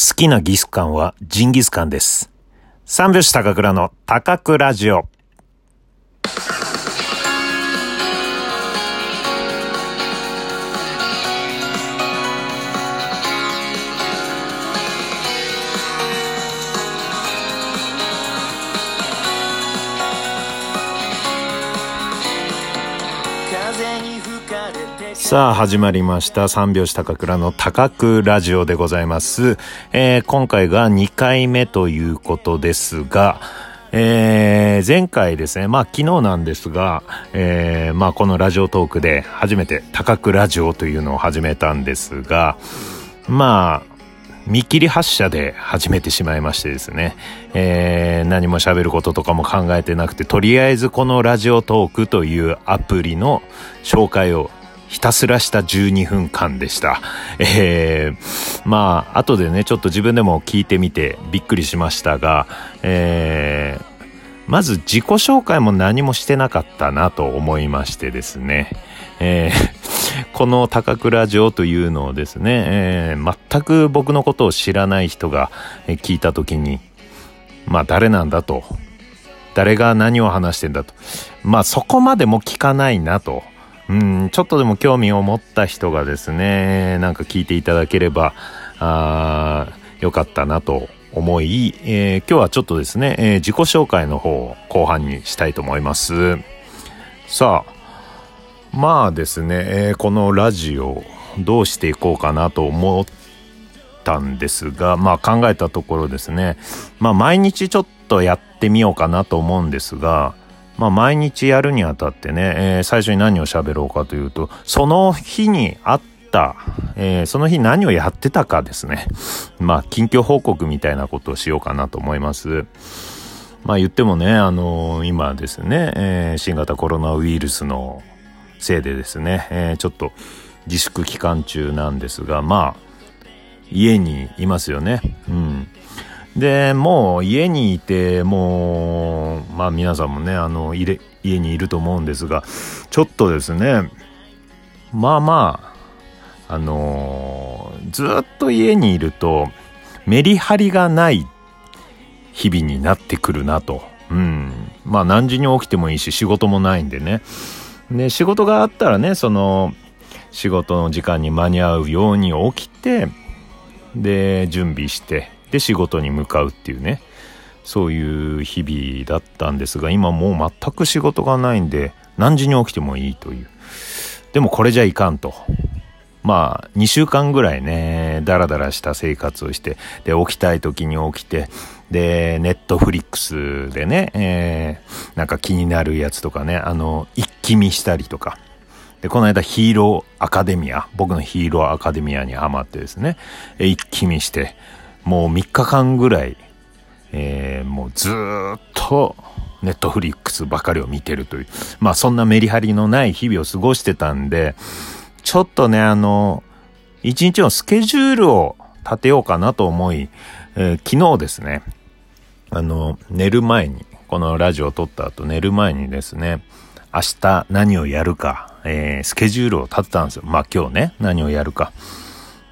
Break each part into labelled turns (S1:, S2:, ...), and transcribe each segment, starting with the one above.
S1: 好きなギスカンはジンギスカンです。三拍子高倉の高倉ラジオ。さあ始まりました。三拍子高倉の高くラジオでございます、えー今回が2回目ということですが、えー前回ですねまあ昨日なんですが、えーまあこのラジオトークで初めて高くラジオというのを始めたんですがまあ見切り発車で始めてしまいましてですね、えー何も喋ることとかも考えてなくて、とりあえずこのラジオトークというアプリの紹介をひたすらした12分間でした。えーまあ、後でね、ちょっと自分でも聞いてみてびっくりしましたが、えーまず自己紹介も何もしてなかったなと思いましてですね、えーこの高倉城というのをですね、えー全く僕のことを知らない人が聞いた時に、まあ誰なんだと。誰が何を話してんだと。まあそこまでも聞かないなと。うん、ちょっとでも興味を持った人がですね、なんか聞いていただければ、あーよかったなと思い、えー今日はちょっとですね、えー自己紹介の方を後半にしたいと思います。さあ、まあですね、えーこのラジオどうしていこうかなと思ったんですが、まあ考えたところですね、まあ毎日ちょっとやってみようかなと思うんですが、まあ毎日やるにあたってね、えー最初に何を喋ろうかというと、その日にあった、えーその日何をやってたかですね。まあ近況報告みたいなことをしようかなと思います。まあ言ってもね、あの今ですね、えー新型コロナウイルスのせいでですね、えーちょっと自粛期間中なんですが、まあ、家にいますよね。うん。で、もう家にいて、もう、まあ皆さんもね、あの、家にいると思うんですが、ちょっとですね、まあまあ、あのーずっと家にいると、メリハリがない日々になってくるなと。うん。まあ何時に起きてもいいし仕事もないんでね。で、仕事があったらね、その、仕事の時間に間に合うように起きて、で、準備して、で、仕事に向かうっていうね。そういう日々だったんですが、今もう全く仕事がないんで、何時に起きてもいいという。でもこれじゃいかんと。まあ、2週間ぐらいね、ダラダラした生活をして、で、起きたい時に起きて、で、ネットフリックスでね、えーなんか気になるやつとかね、あの、一気見したりとか。で、この間ヒーローアカデミア、僕のヒーローアカデミアにハマってですね、一気見して、もう3日間ぐらい、えーもうずっとネットフリックスばかりを見てるという、まあそんなメリハリのない日々を過ごしてたんで、ちょっとね、あの、一日のスケジュールを立てようかなと思い、えー昨日ですね、あの、寝る前に、このラジオを撮った後寝る前にですね、明日何をやるか、えースケジュールを立てたんですよ。まあ今日ね、何をやるか。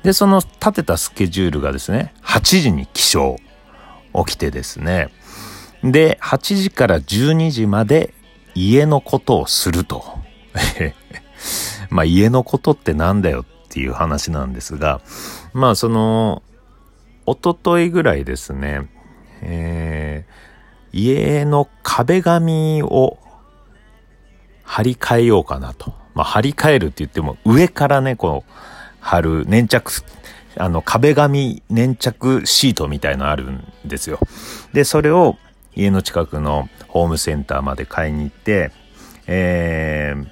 S1: で、その立てたスケジュールがですね、8時に起床。起きてですね。で、8時から12時まで家のことをすると。まあ家のことってなんだよっていう話なんですが、まあその、一昨日ぐらいですね、えー家の壁紙を張り替えようかなと。まあ張り替えるって言っても上からね、こう、貼る粘着、あの壁紙粘着シートみたいのあるんですよ。で、それを家の近くのホームセンターまで買いに行って、えー、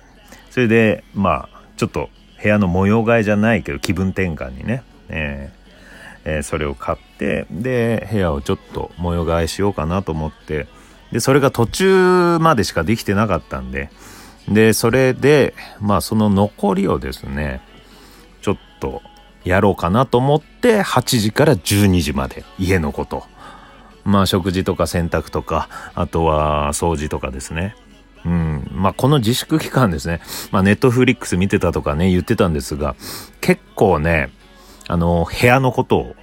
S1: それで、まあ、ちょっと部屋の模様替えじゃないけど気分転換にね、えーえーそれを買って、で、部屋をちょっと模様替えしようかなと思って、で、それが途中までしかできてなかったんで、で、それで、まあその残りをですね、とやろうかなと思って、8時から12時まで家のこと。まあ食事とか洗濯とか、あとは掃除とかですね。うん。まあこの自粛期間ですね。まあネットフリックス見てたとかね、言ってたんですが、結構ね、あの、部屋のことを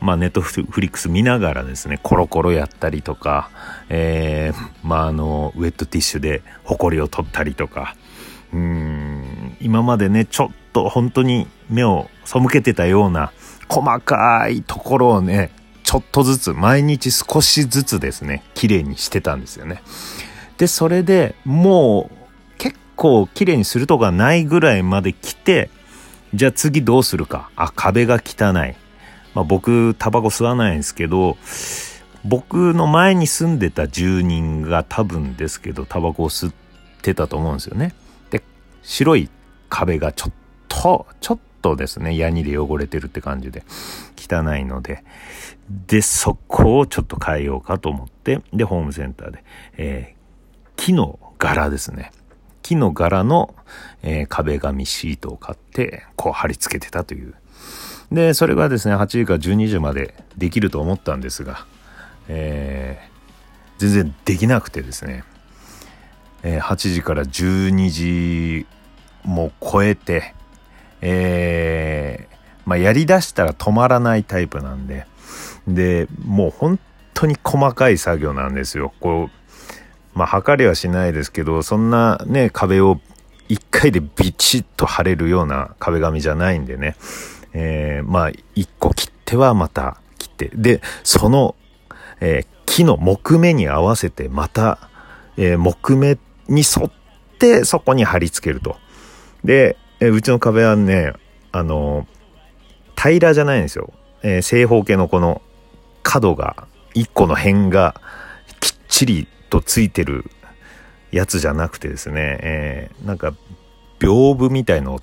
S1: まあ、ネットフリックス見ながらですね、コロコロやったりとか、えー、まあ、あの、ウェットティッシュでホコリを取ったりとか、うん、今までね、ちょっと本当に目を背けてたような細かいところをね、ちょっとずつ、毎日少しずつですね、綺麗にしてたんですよね。で、それでもう結構綺麗にするとかないぐらいまで来て、じゃあ次どうするか。あ、壁が汚い。まあ、僕、タバコ吸わないんですけど、僕の前に住んでた住人が多分ですけど、タバコを吸ってたと思うんですよね。で、白い壁がちょっと、ちょっとですね、ヤニで汚れてるって感じで、汚いので、で、そこをちょっと変えようかと思って、で、ホームセンターで、えー、木の柄ですね。木の柄の、えー、壁紙シートを買って、こう貼り付けてたという。で、それがですね、8時から12時までできると思ったんですが、えー、全然できなくてですね、えー、8時から12時も超えて、えー、まあ、やりだしたら止まらないタイプなんで、で、もう本当に細かい作業なんですよ。こう、まあ、測りはしないですけど、そんなね、壁を一回でビチッと貼れるような壁紙じゃないんでね。えー、まあ、一個切ってはまた切って、で、その、えー、木の木目に合わせてまた、えー、木目に沿ってそこに貼り付けると。で、え、うちの壁はね、あの平らじゃないんですよ。え正方形のこの角が、一個の辺がきっちりとついてるやつじゃなくてですね、えー、なんか、屏風みたいのを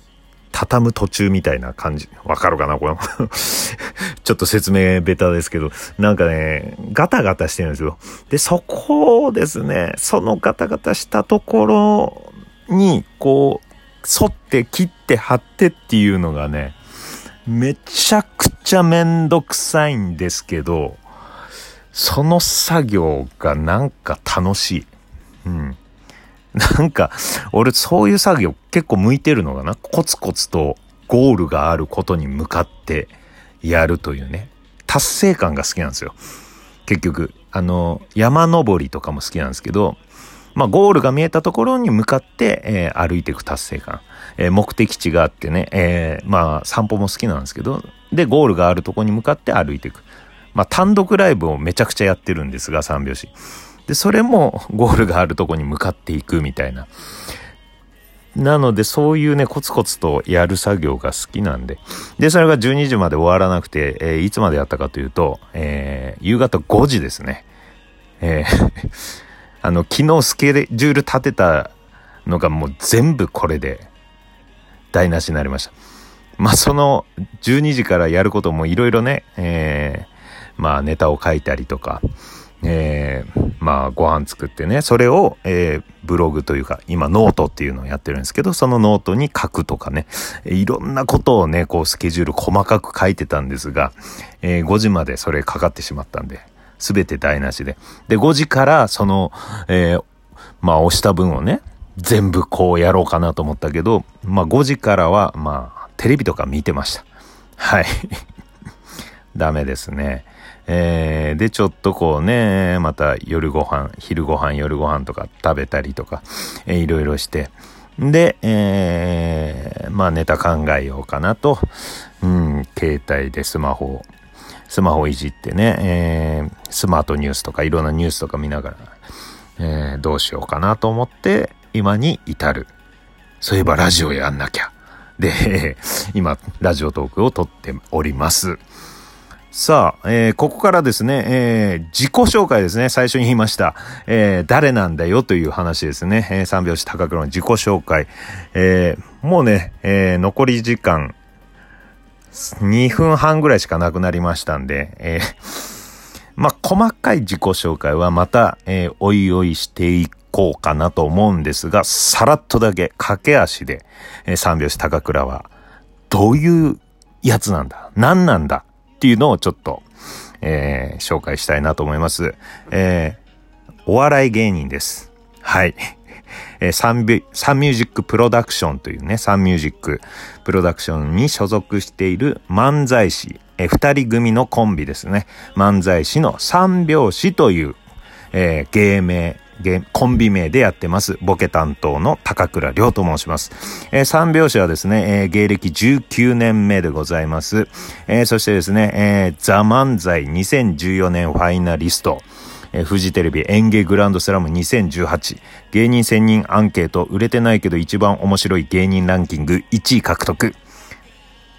S1: 畳む途中みたいな感じ。わかるかなこれ。ちょっと説明ベタですけど、なんかね、ガタガタしてるんですよ。で、そこをですね、そのガタガタしたところに、こう、沿って切って貼ってっていうのがね、めちゃくちゃめんどくさいんですけど、その作業がなんか楽しい。うん。なんか、俺そういう作業結構向いてるのかな？コツコツとゴールがあることに向かってやるというね。達成感が好きなんですよ。結局、あの、山登りとかも好きなんですけど、まあ、ゴールが見えたところに向かって、えー、歩いていく達成感。えー、目的地があってね、えー、まあ、散歩も好きなんですけど、で、ゴールがあるところに向かって歩いていく。まあ、単独ライブをめちゃくちゃやってるんですが、三拍子。で、それもゴールがあるところに向かっていくみたいな。なので、そういうね、コツコツとやる作業が好きなんで。で、それが12時まで終わらなくて、えー、いつまでやったかというと、えー、夕方5時ですね。えーあの、昨日スケジュール立てたのがもう全部これで台無しになりました。まあ、その12時からやることもいろいろね、えー、まあ、ネタを書いたりとか、えー、まあ、ご飯作ってね、それを、えー、ブログというか、今ノートっていうのをやってるんですけど、そのノートに書くとかね、いろんなことをね、こうスケジュール細かく書いてたんですが、えー、5時までそれかかってしまったんで、すべて台無しで。で、5時からその、えー、まあ、押した分をね、全部こうやろうかなと思ったけど、まあ、5時からは、まあ、テレビとか見てました。はい。ダメですね。えー、で、ちょっとこうね、また夜ご飯、昼ご飯、夜ご飯とか食べたりとか、えー、いろいろして、で、えー、まあネタ考えようかなと、うん、携帯でスマホを、スマホいじってね、えー、スマートニュースとかいろんなニュースとか見ながら、えー、どうしようかなと思って、今に至る。そういえばラジオやんなきゃ。で、今、ラジオトークを撮っております。さあ、えー、ここからですね、えー、自己紹介ですね。最初に言いました。えー、誰なんだよという話ですね。えー、三拍子高黒の自己紹介。えー、もうね、えー、残り時間、2分半ぐらいしかなくなりましたんで、えー、まあ、細かい自己紹介はまた、えー、おいおいしていこうかなと思うんですが、さらっとだけ駆け足で、えー、三拍子高倉は、どういうやつなんだ何なんだっていうのをちょっと、えー、紹介したいなと思います。えー、お笑い芸人です。はい。えー、サンビ、サンミュージックプロダクションというね、サンミュージックプロダクションに所属している漫才師、えー、二人組のコンビですね。漫才師の三拍子という、えー、芸名、コンビ名でやってます。ボケ担当の高倉涼と申します。えー、三拍子はですね、えー、芸歴19年目でございます。えー、そしてですね、えー、ザ・漫才2014年ファイナリスト。えー、フジテレビ演芸グランドスラム2018芸人1000人アンケート売れてないけど一番面白い芸人ランキング1位獲得。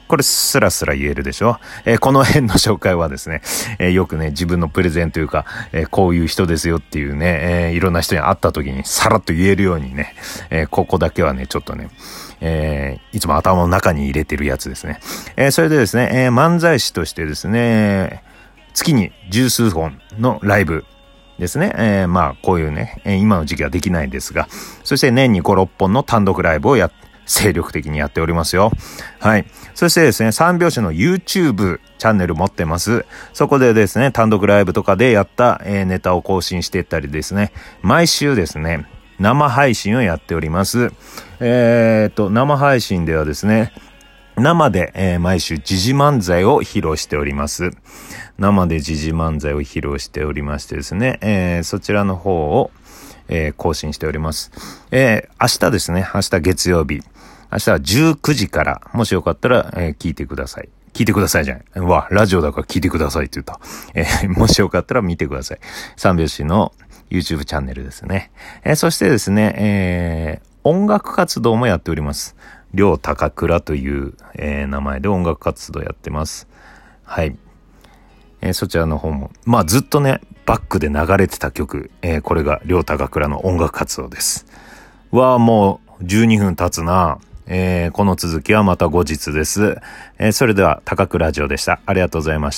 S1: これスラスラ言えるでしょ？えー、この辺の紹介はですね、えー、よくね、自分のプレゼンというか、えー、こういう人ですよっていうね、えいろんな人に会った時にさらっと言えるようにね、えここだけはね、ちょっとね、えいつも頭の中に入れてるやつですね。えそれでですね、え漫才師としてですね、月に十数本のライブ、ですね。えー、まあ、こういうね、今の時期はできないんですが、そして年に5、6本の単独ライブをや精力的にやっておりますよ。はい。そしてですね、三拍子の YouTube チャンネル持ってます。そこでですね、単独ライブとかでやった、えー、ネタを更新していったりですね、毎週ですね、生配信をやっております。えー、っと、生配信ではですね、生で、えー、毎週時事漫才を披露しております。生で時事漫才を披露しておりましてですね、えー、そちらの方を、えー、更新しております。え、明日ですね、明日月曜日。明日は19時から、もしよかったら、え、聞いてください。聞いてくださいじゃない。わ、ラジオだから聞いてくださいって言った。え、もしよかったら見てください。三拍子の YouTube チャンネルですね。え、そしてですね、え、音楽活動もやっております。両高倉という、えー、名前で音楽活動やってます。はい。えー、そちらの方も、まあずっとね、バックで流れてた曲、えー、これが両高倉の音楽活動です。わあ、もう12分経つな。えー、この続きはまた後日です。えー、それでは、高倉ラジオでした。ありがとうございました。